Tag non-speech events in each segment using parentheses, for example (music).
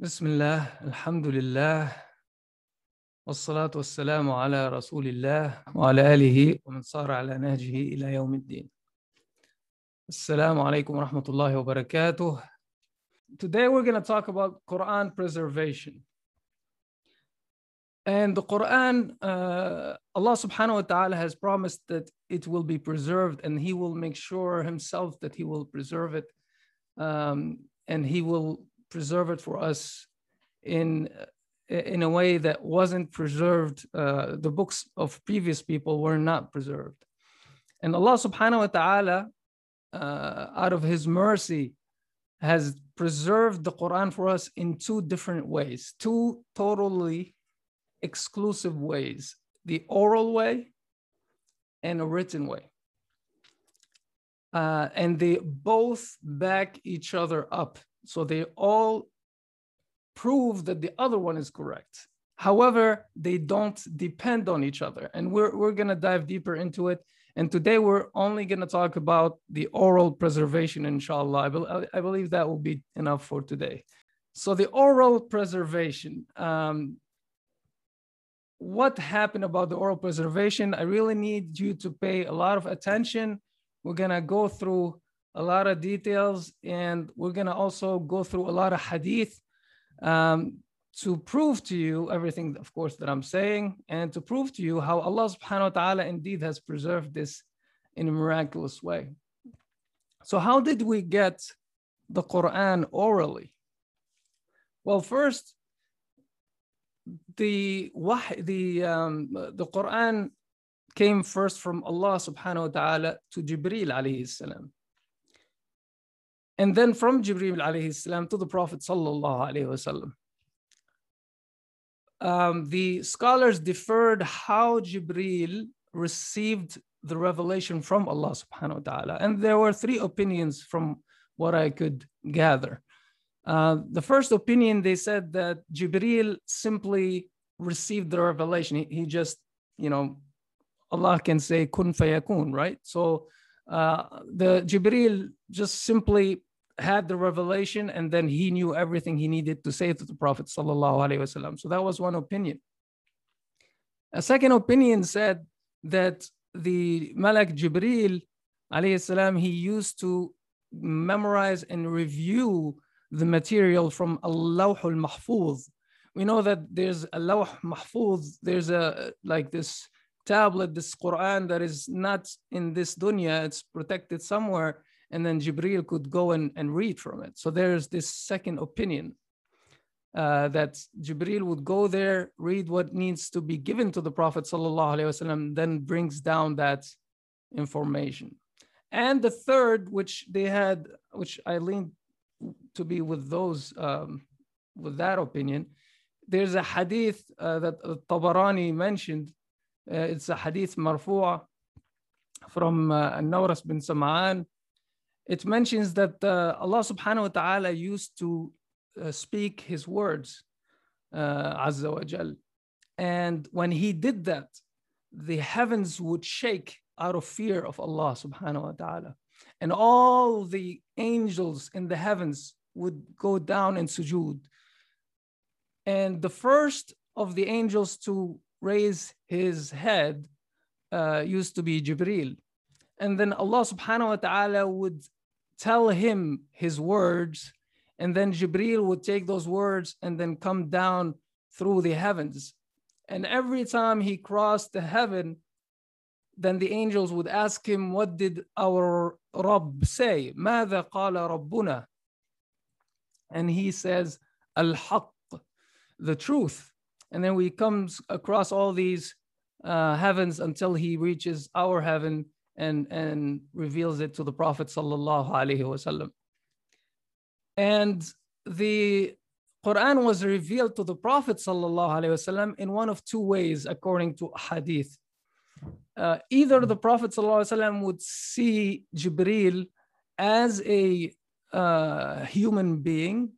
بسم الله الحمد لله والصلاة والسلام على رسول الله وعلى آله ومن صار على نهجه إلى يوم الدين السلام عليكم ورحمة الله وبركاته Today we're going to talk about Quran preservation. And the Quran, uh, Allah subhanahu wa ta'ala has promised that it will be preserved and He will make sure Himself that He will preserve it. Um, and He will preserve it for us in in a way that wasn't preserved. Uh, the books of previous people were not preserved, and Allah Subhanahu wa Taala, uh, out of His mercy, has preserved the Quran for us in two different ways, two totally exclusive ways: the oral way and a written way. Uh, and they both back each other up. So they all prove that the other one is correct. However, they don't depend on each other. And we're, we're going to dive deeper into it. And today we're only going to talk about the oral preservation, inshallah. I, be, I believe that will be enough for today. So, the oral preservation. Um, what happened about the oral preservation? I really need you to pay a lot of attention. We're going to go through a lot of details, and we're going to also go through a lot of hadith um, to prove to you everything, of course, that I'm saying, and to prove to you how Allah subhanahu wa ta'ala indeed has preserved this in a miraculous way. So, how did we get the Quran orally? Well, first, the the um, the Quran came first from Allah subhanahu wa ta'ala to Jibril alayhi salam. And then from Jibril alayhi salam to the Prophet sallallahu alayhi wasallam. Um, the scholars deferred how Jibril received the revelation from Allah subhanahu wa ta'ala. And there were three opinions from what I could gather. Uh, the first opinion, they said that Jibril simply received the revelation. He, he just, you know, Allah can say kun fayakun, right? So uh, the Jibril just simply had the revelation and then he knew everything he needed to say to the Prophet wasallam. So that was one opinion. A second opinion said that the Malak Jibril salam, he used to memorize and review the material from al-Lawh al-Mahfuz. We know that there's a Lawh Mahfuz, there's a like this tablet, this Quran that is not in this dunya, it's protected somewhere, and then Jibril could go and, and read from it. So there's this second opinion uh, that Jibril would go there, read what needs to be given to the Prophet wasallam, then brings down that information. And the third, which they had, which I leaned to be with those, um, with that opinion, there's a hadith uh, that Tabarani mentioned uh, it's a hadith marfu'a from uh, Nawwas bin Sam'an. It mentions that uh, Allah subhanahu wa ta'ala used to uh, speak his words, uh, Azza wa Jal. And when he did that, the heavens would shake out of fear of Allah subhanahu wa ta'ala. And all the angels in the heavens would go down in sujood. And the first of the angels to raise his head uh, used to be Jibril. And then Allah subhanahu wa ta'ala would tell him his words, and then Jibril would take those words and then come down through the heavens. And every time he crossed the heaven, then the angels would ask him, What did our Rabb say? ماذا قال ربنا? And he says, Al-Haqq, the truth. And then he comes across all these uh, heavens until he reaches our heaven and, and reveals it to the Prophet sallallahu alaihi wasallam. And the Quran was revealed to the Prophet sallallahu alaihi wasallam in one of two ways, according to hadith. Uh, either the Prophet wasallam would see Jibril as a uh, human being.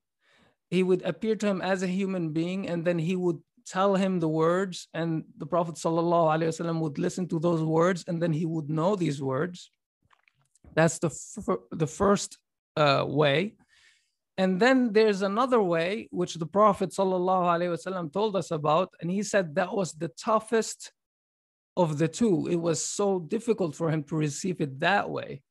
He would appear to him as a human being, and then he would tell him the words, and the Prophet ﷺ would listen to those words, and then he would know these words. That's the, f- the first uh, way. And then there's another way, which the Prophet ﷺ told us about, and he said that was the toughest of the two. It was so difficult for him to receive it that way.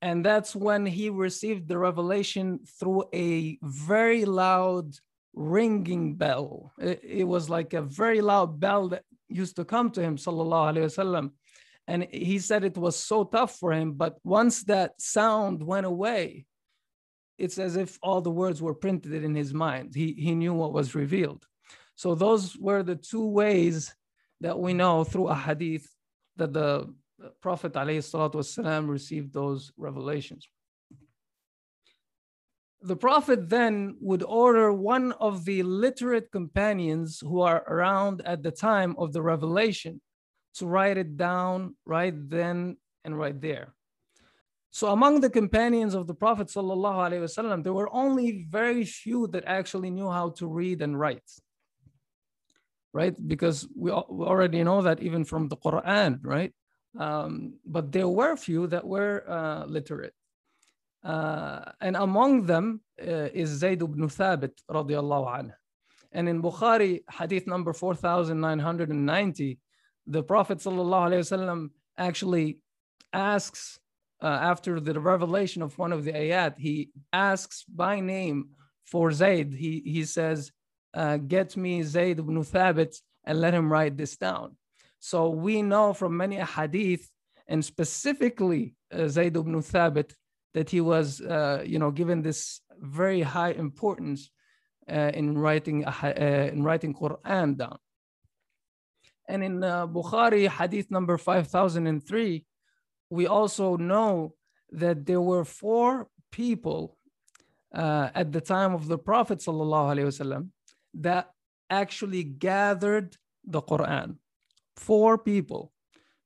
And that's when he received the revelation through a very loud ringing bell. It, it was like a very loud bell that used to come to him, sallallahu alaihi wasallam. And he said it was so tough for him, but once that sound went away, it's as if all the words were printed in his mind. He, he knew what was revealed. So those were the two ways that we know through a hadith that the Prophet والسلام, received those revelations. The Prophet then would order one of the literate companions who are around at the time of the revelation to write it down right then and right there. So among the companions of the Prophet وسلم, there were only very few that actually knew how to read and write. Right? Because we already know that even from the Quran, right? Um, but there were few that were uh, literate. Uh, and among them uh, is Zayd ibn Thabit radiallahu anhu. And in Bukhari, hadith number 4990, the Prophet sallallahu actually asks uh, after the revelation of one of the ayat, he asks by name for Zayd. He, he says, uh, Get me Zayd ibn Thabit and let him write this down. So we know from many hadith, and specifically uh, Zayd ibn Thabit, that he was, uh, you know, given this very high importance uh, in writing uh, in writing Quran down. And in uh, Bukhari, hadith number 5003, we also know that there were four people uh, at the time of the Prophet وسلم, that actually gathered the Quran. Four people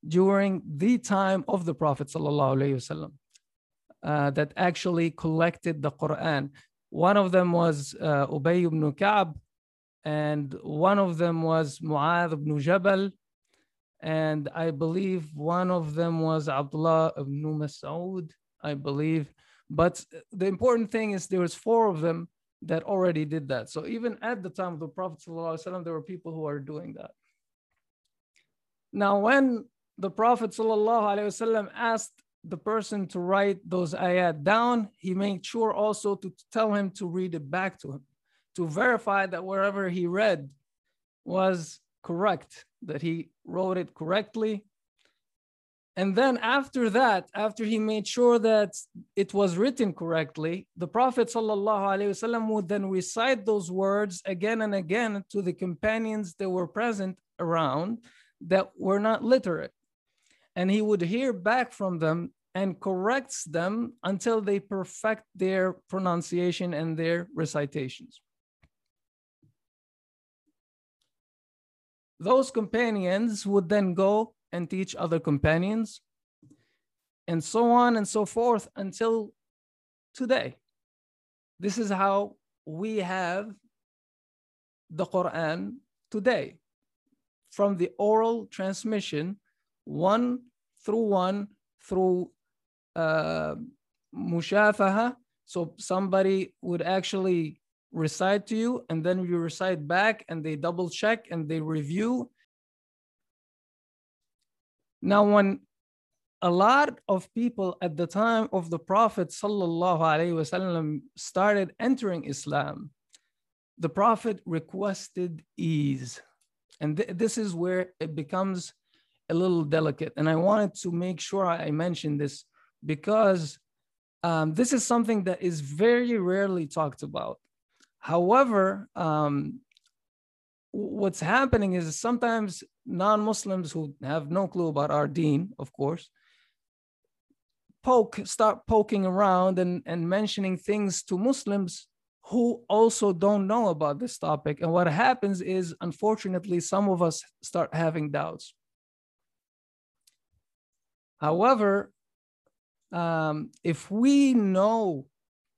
during the time of the Prophet وسلم, uh, that actually collected the Quran. One of them was uh, Ubay ibn Ka'b, and one of them was Mu'adh ibn Jabal, and I believe one of them was Abdullah ibn Mas'ud, I believe. But the important thing is there was four of them that already did that. So even at the time of the Prophet ﷺ, there were people who are doing that. Now, when the Prophet ﷺ asked the person to write those ayat down, he made sure also to tell him to read it back to him, to verify that wherever he read was correct, that he wrote it correctly. And then after that, after he made sure that it was written correctly, the Prophet ﷺ would then recite those words again and again to the companions that were present around that were not literate. And he would hear back from them and corrects them until they perfect their pronunciation and their recitations. those companions would then go and teach other companions, and so on and so forth until today. This is how we have the Quran today from the oral transmission, one through one through uh, mushafaha. So somebody would actually recite to you and then you recite back and they double check and they review. Now, when a lot of people at the time of the Prophet wasallam started entering Islam, the Prophet requested ease. And th- this is where it becomes a little delicate. And I wanted to make sure I mentioned this because um, this is something that is very rarely talked about. However, um, what's happening is sometimes non-Muslims who have no clue about our deen, of course, poke, start poking around and, and mentioning things to Muslims who also don't know about this topic. And what happens is, unfortunately, some of us start having doubts. However, um, if we know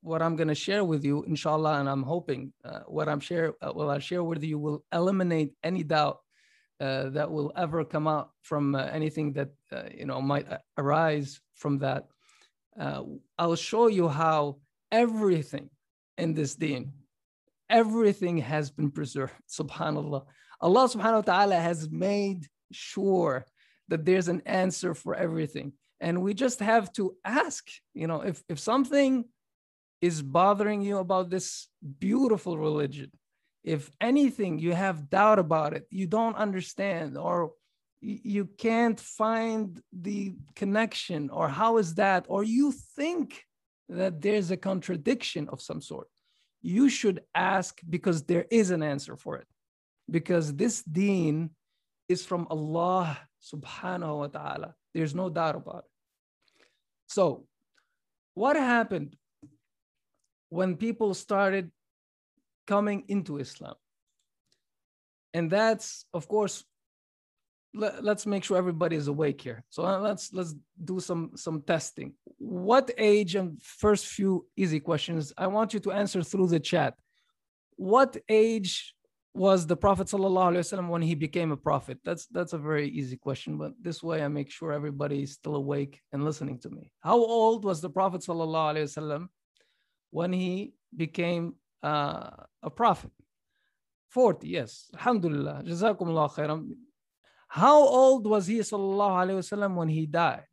what I'm going to share with you, inshallah, and I'm hoping uh, what I'm share, uh, what I share with you will eliminate any doubt uh, that will ever come out from uh, anything that uh, you know might uh, arise from that. I'll show you how everything in this deen. Everything has been preserved, (laughs) subhanAllah. Allah subhanahu wa ta'ala has made sure that there's an answer for everything. And we just have to ask, you know, if, if something is bothering you about this beautiful religion, if anything you have doubt about it, you don't understand, or you can't find the connection, or how is that, or you think that there's a contradiction of some sort, you should ask because there is an answer for it. Because this deen is from Allah subhanahu wa ta'ala. There's no doubt about it. So, what happened when people started coming into Islam? And that's, of course, let, us make sure everybody is awake here. So uh, let's let's do some some testing. What age and first few easy questions I want you to answer through the chat. What age was the Prophet ﷺ when he became a prophet? That's that's a very easy question, but this way I make sure everybody is still awake and listening to me. How old was the Prophet ﷺ when he became uh, a prophet? 40, yes. Alhamdulillah. Jazakumullah khairan. How old was he وسلم, when he died?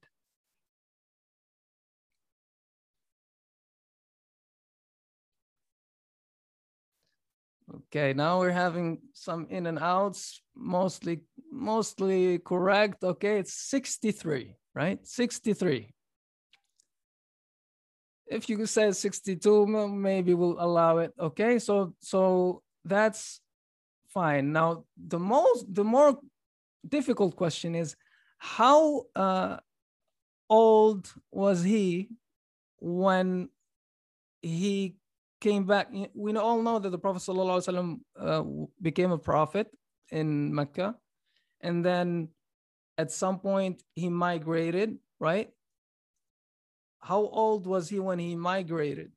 Okay, now we're having some in and outs, mostly mostly correct. Okay, it's 63, right? 63. If you say 62, maybe we'll allow it. Okay, so so that's fine. Now the most the more difficult question is how uh, old was he when he came back? We all know that the Prophet ﷺ, uh, became a prophet in Mecca, and then at some point he migrated, right? How old was he when he migrated?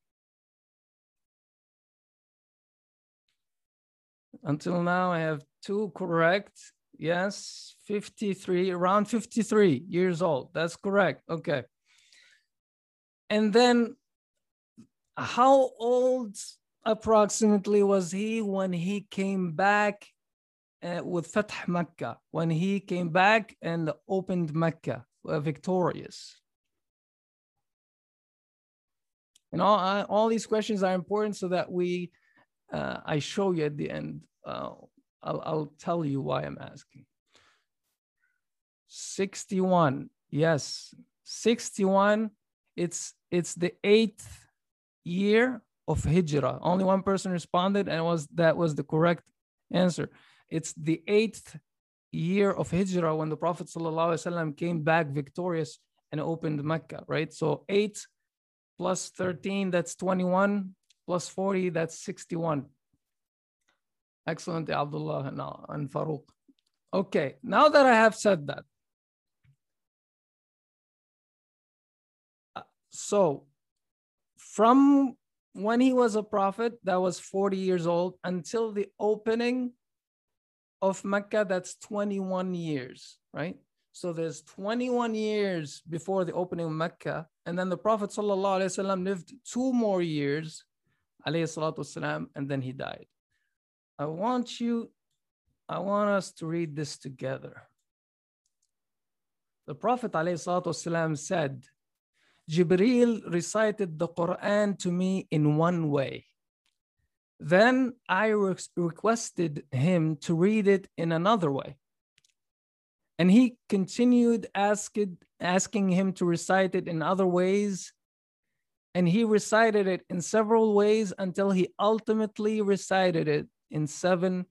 Until now, I have two correct Yes, 53, around 53 years old. That's correct. Okay. And then how old approximately was he when he came back uh, with Fath Mecca, when he came back and opened Mecca, uh, victorious? You know, I, all these questions are important so that we, uh, I show you at the end uh, I'll, I'll tell you why I'm asking. 61. Yes, 61. It's it's the eighth year of Hijrah. Only one person responded, and was that was the correct answer. It's the eighth year of Hijrah when the Prophet ﷺ came back victorious and opened Mecca, right? So eight plus 13, that's 21, plus 40, that's 61. Excellent, Abdullah and, Farouk. Okay, now that I have said that, uh, so from when he was a prophet, that was 40 years old, until the opening of Mecca, that's 21 years, right? So there's 21 years before the opening of Mecca, and then the Prophet ﷺ lived two more years, والسلام, and then he died. I want you, I want us to read this together. The Prophet ﷺ said, Jibreel recited the Quran to me in one way. Then I re- requested him to read it in another way. And he continued asking, asking him to recite it in other ways. And he recited it in several ways until he ultimately recited it in seven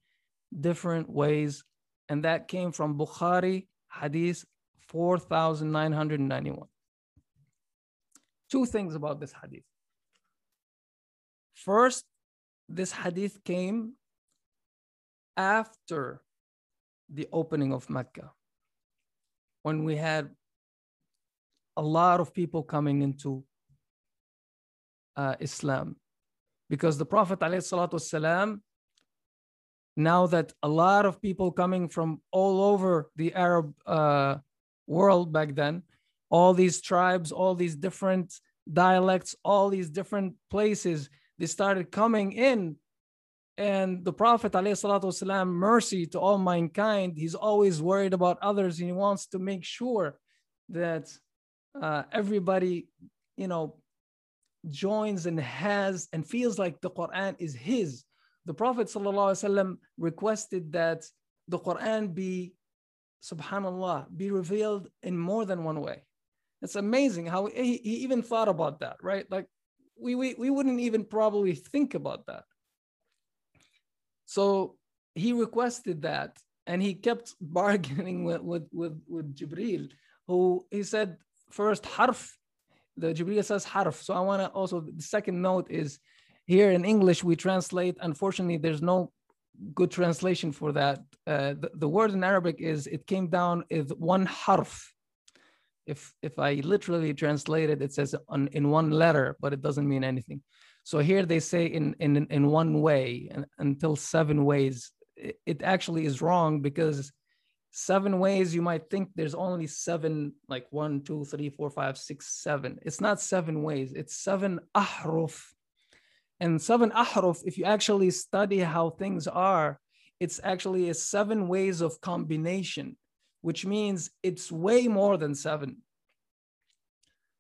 different ways. And that came from Bukhari, Hadith 4991. Two things about this Hadith. First, this Hadith came after the opening of Mecca, when we had a lot of people coming into uh, Islam. Because the Prophet ﷺ now that a lot of people coming from all over the Arab uh, world back then, all these tribes, all these different dialects, all these different places, they started coming in. And the Prophet, والسلام, mercy to all mankind, he's always worried about others and he wants to make sure that uh, everybody, you know, joins and has and feels like the Quran is his. The Prophet ﷺ requested that the Quran be, subhanAllah, be revealed in more than one way. It's amazing how he, he even thought about that, right? Like we, we, we wouldn't even probably think about that. So he requested that and he kept (laughs) bargaining with, with, with, with Jibril, who he said, first harf, the Jibril says harf. So I want to also, the second note is here in English, we translate, unfortunately, there's no good translation for that. Uh, the, the word in Arabic is, it came down with one harf if if I literally translate it, it says on, in one letter, but it doesn't mean anything. So here they say in in in one way and, until seven ways. It, actually is wrong because seven ways you might think there's only seven, like one, two, three, four, five, six, seven. It's not seven ways. It's seven ahruf. And seven ahruf, if you actually study how things are, it's actually a seven ways of combination which means it's way more than seven.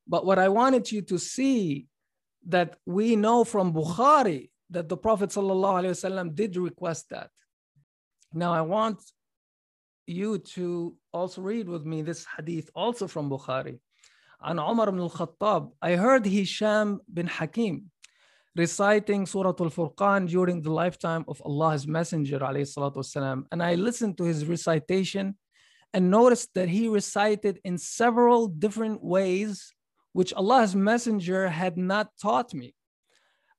But what I wanted you to see that we know from Bukhari that the Prophet ﷺ did request that. Now I want you to also read with me this hadith also from Bukhari. On Umar ibn al-Khattab, I heard Hisham bin Hakim reciting Surah Al-Furqan during the lifetime of Allah's Messenger والسلام, and I listened to his recitation and noticed that he recited in several different ways, which Allah's Messenger had not taught me.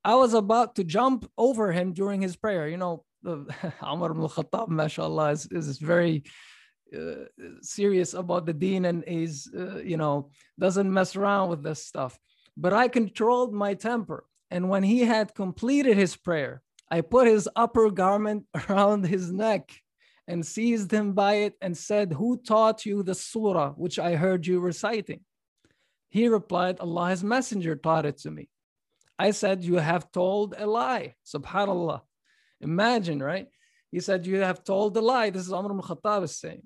I was about to jump over him during his prayer. You know, (laughs) Umar ibn Khattab, mashallah, is, is very uh, serious about the deen and is, uh, you know, doesn't mess around with this stuff. But I controlled my temper. And when he had completed his prayer, I put his upper garment (laughs) around his neck and seized him by it and said, Who taught you the surah which I heard you reciting? He replied, "Allah's messenger taught it to me. I said, You have told a lie. SubhanAllah. Imagine, right? He said, You have told a lie. This is Umar al Khattab is saying.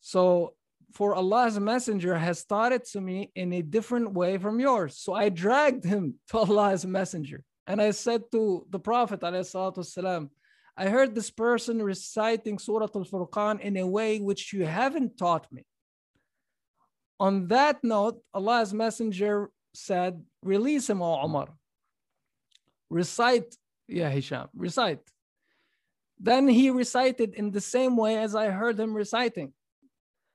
So, for Allah's messenger has taught it to me in a different way from yours. So I dragged him (laughs) to Allah's messenger. And I said to the Prophet, والسلام, I heard this person reciting Surah Al Furqan in a way which you haven't taught me. On that note, Allah's Messenger said, Release him, O Umar. Recite, yeah, Hisham, recite. Then he recited in the same way as I heard him reciting.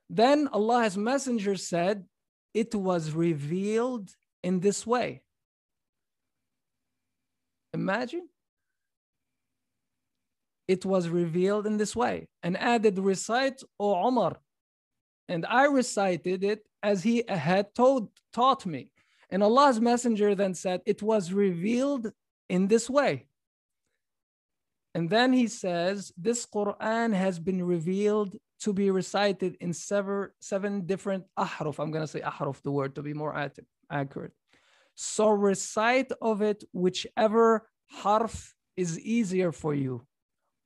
Then Allah's Messenger said, It was revealed in this way. Imagine it was revealed in this way and added, Recite, O Umar. And I recited it as he had told, taught me. And Allah's Messenger then said, It was revealed in this way. And then he says, This Quran has been revealed to be recited in seven, seven different ahruf. I'm going to say ahruf, the word, to be more accurate. So recite of it whichever harf is easier for you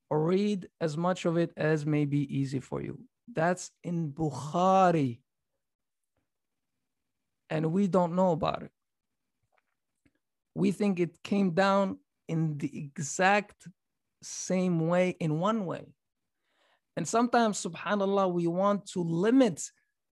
or read as much of it as may be easy for you. That's in Bukhari. And we don't know about it. We think it came down in the exact same way, in one way. And sometimes, subhanAllah, we want to limit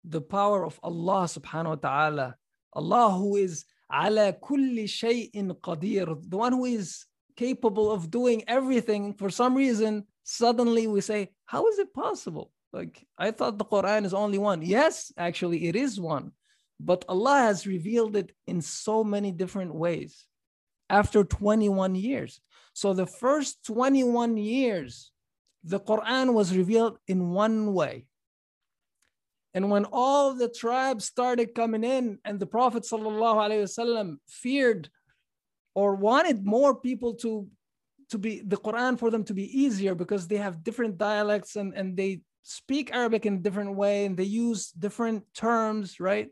the power of Allah subhanahu wa ta'ala. Allah who is ala kulli shay'in qadir, the one who is capable of doing everything, for some reason, suddenly we say, How is it possible? Like, I thought the Quran is only one. Yes, actually, it is one. But Allah has revealed it in so many different ways after 21 years. So, the first 21 years, the Quran was revealed in one way. And when all the tribes started coming in, and the Prophet ﷺ feared or wanted more people to to be the Quran for them to be easier because they have different dialects and, and they speak Arabic in a different way and they use different terms, right?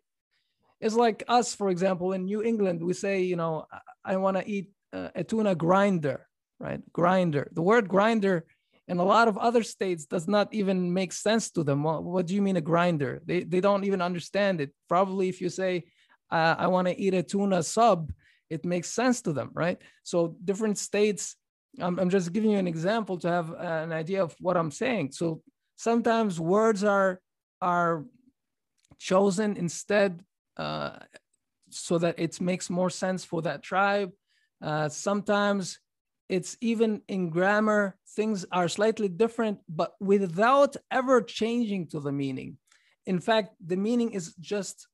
It's like us, for example, in New England, we say, you know, I want to eat uh, a tuna grinder, right? Grinder. The word grinder in a lot of other states does not even make sense to them. What, what do you mean a grinder? They, they don't even understand it. Probably if you say, uh, I want to eat a tuna sub, it makes sense to them, right? So different states, I'm, I'm just giving you an example to have an idea of what I'm saying. So sometimes words are, are chosen instead uh, so that it makes more sense for that tribe. Uh, sometimes it's even in grammar, things are slightly different, but without ever changing to the meaning. In fact, the meaning is just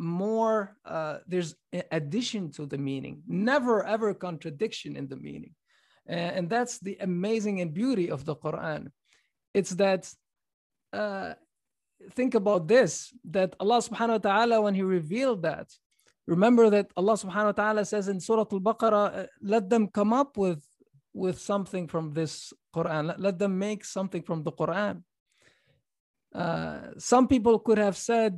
more, uh, there's addition to the meaning, never ever contradiction in the meaning. And that's the amazing and beauty of the Quran. It's that, uh, think about this, that Allah subhanahu wa ta'ala, when He revealed that, remember that Allah subhanahu wa ta'ala says in Surah Al Baqarah, let them come up with with something from this Quran. Let, let them make something from the Quran. Uh, some people could have said,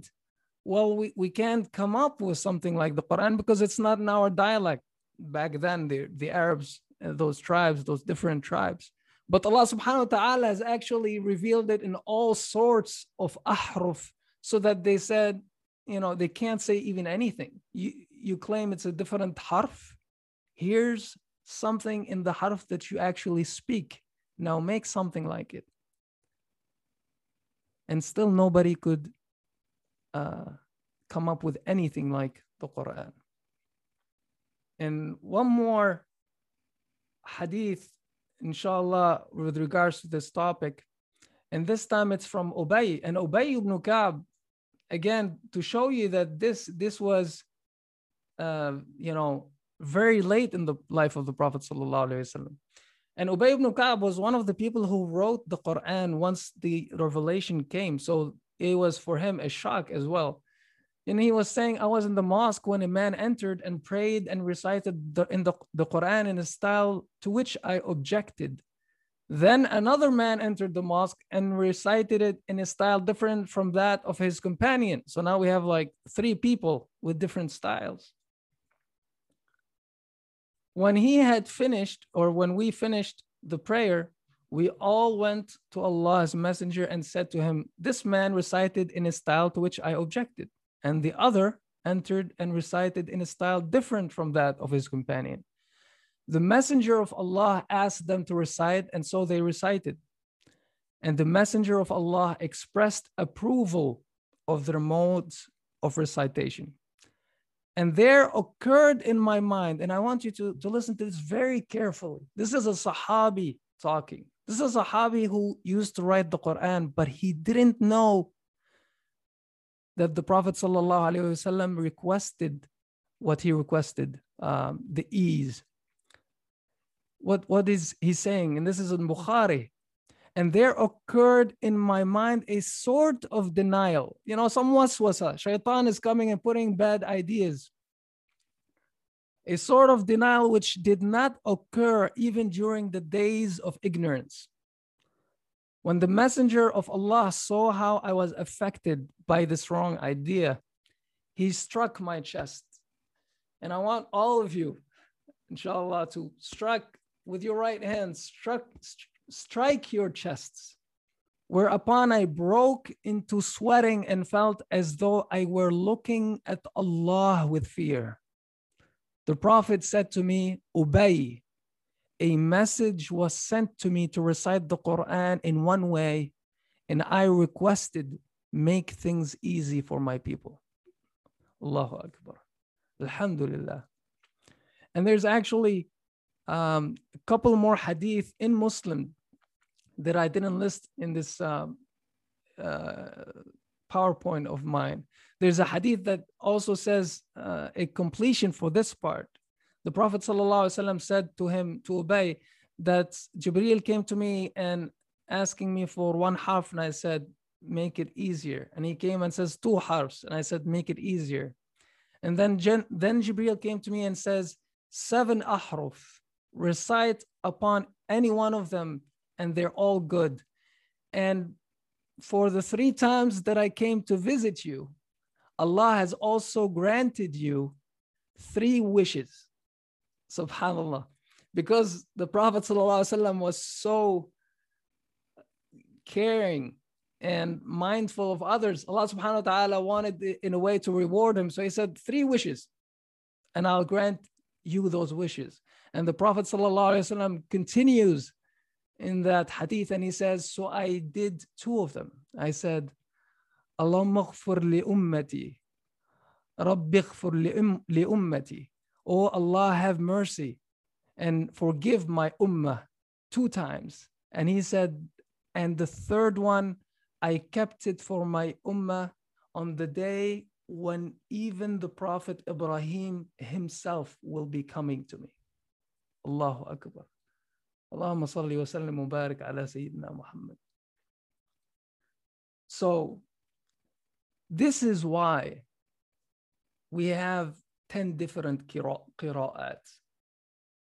well, we, we can't come up with something like the Quran because it's not in our dialect. Back then, the, the Arabs, uh, those tribes, those different tribes. But Allah subhanahu wa ta'ala has actually revealed it in all sorts of ahruf so that they said, you know, they can't say even anything. You, you claim it's a different harf. Here's something in the harf that you actually speak. Now make something like it. And still nobody could uh, come up with anything like the Quran. And one more hadith, inshallah, with regards to this topic. And this time it's from Ubay. And Ubay ibn Ka'b, again, to show you that this, this was, uh, you know, very late in the life of the Prophet sallallahu And Ubay ibn Ka'b was one of the people who wrote the Quran once the revelation came. So it was for him a shock as well. And he was saying, I was in the mosque when a man entered and prayed and recited the, in the, the Quran in a style to which I objected. Then another man entered the mosque and recited it in a style different from that of his companion. So now we have like three people with different styles when he had finished, or when we finished the prayer, we all went to Allah's messenger and said to him, This man recited in a style to which I objected. And the other entered and recited in a style different from that of his companion. The messenger of Allah asked them to recite, and so they recited. And the messenger of Allah expressed approval of their modes of recitation. And there occurred in my mind, and I want you to, to listen to this very carefully. This is a Sahabi talking. This is a Sahabi who used to write the Quran, but he didn't know that the Prophet ﷺ requested what he requested, um, the ease. What, what is he saying? And this is in Bukhari. And there occurred in my mind a sort of denial. You know, some waswasa. Shaitan is coming and putting bad ideas. A sort of denial which did not occur even during the days of ignorance. When the messenger of Allah saw how I was affected by this wrong idea, he struck my chest. And I want all of you, inshallah, to strike with your right hand, struck, strike your chests. Whereupon I broke into sweating and felt as though I were looking at Allah with fear. The Prophet said to me, Ubay, a message was sent to me to recite the Quran in one way, and I requested, make things easy for my people. Allahu Akbar. Alhamdulillah. And there's actually um, a couple more hadith in Muslim that I didn't list in this um, uh, PowerPoint of mine. There's a hadith that also says uh, a completion for this part. The Prophet ﷺ said to him, to Ubay, that Jibreel came to me and asking me for one harf, and I said, make it easier. And he came and says two halves, and I said, make it easier. And then, then Jibreel came to me and says, seven ahruf, recite upon any one of them and they're all good. And for the three times that I came to visit you, Allah has also granted you three wishes. Subhanallah. Because the Prophet ﷺ was so caring and mindful of others, Allah subhanahu wa ta'ala wanted in a way to reward him. So he said, Three wishes, and I'll grant you those wishes. And the Prophet ﷺ continues in that hadith and he says, So I did two of them. I said, اللهم اغفر لأمتي رب اغفر لأمتي Oh Allah have mercy and forgive my ummah two times. And he said, and the third one, I kept it for my ummah on the day when even the Prophet Ibrahim himself will be coming to me. Allahu Akbar. Allahumma salli wa sallim wa barik ala Sayyidina Muhammad. So this is why we have 10 different qira'at.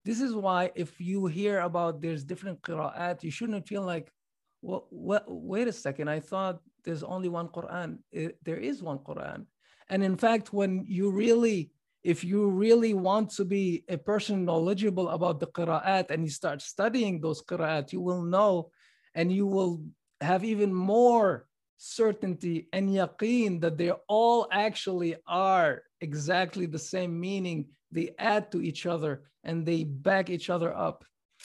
This is why if you hear about there's different qira'at, you shouldn't feel like, well, well, wait a second, I thought there's only one Quran. It, there is one Quran. And in fact, when you really, if you really want to be a person knowledgeable about the qira'at and you start studying those qira'at, you will know and you will have even more certainty and yaqeen that they all actually are exactly the same meaning. They add to each other and they back each other up.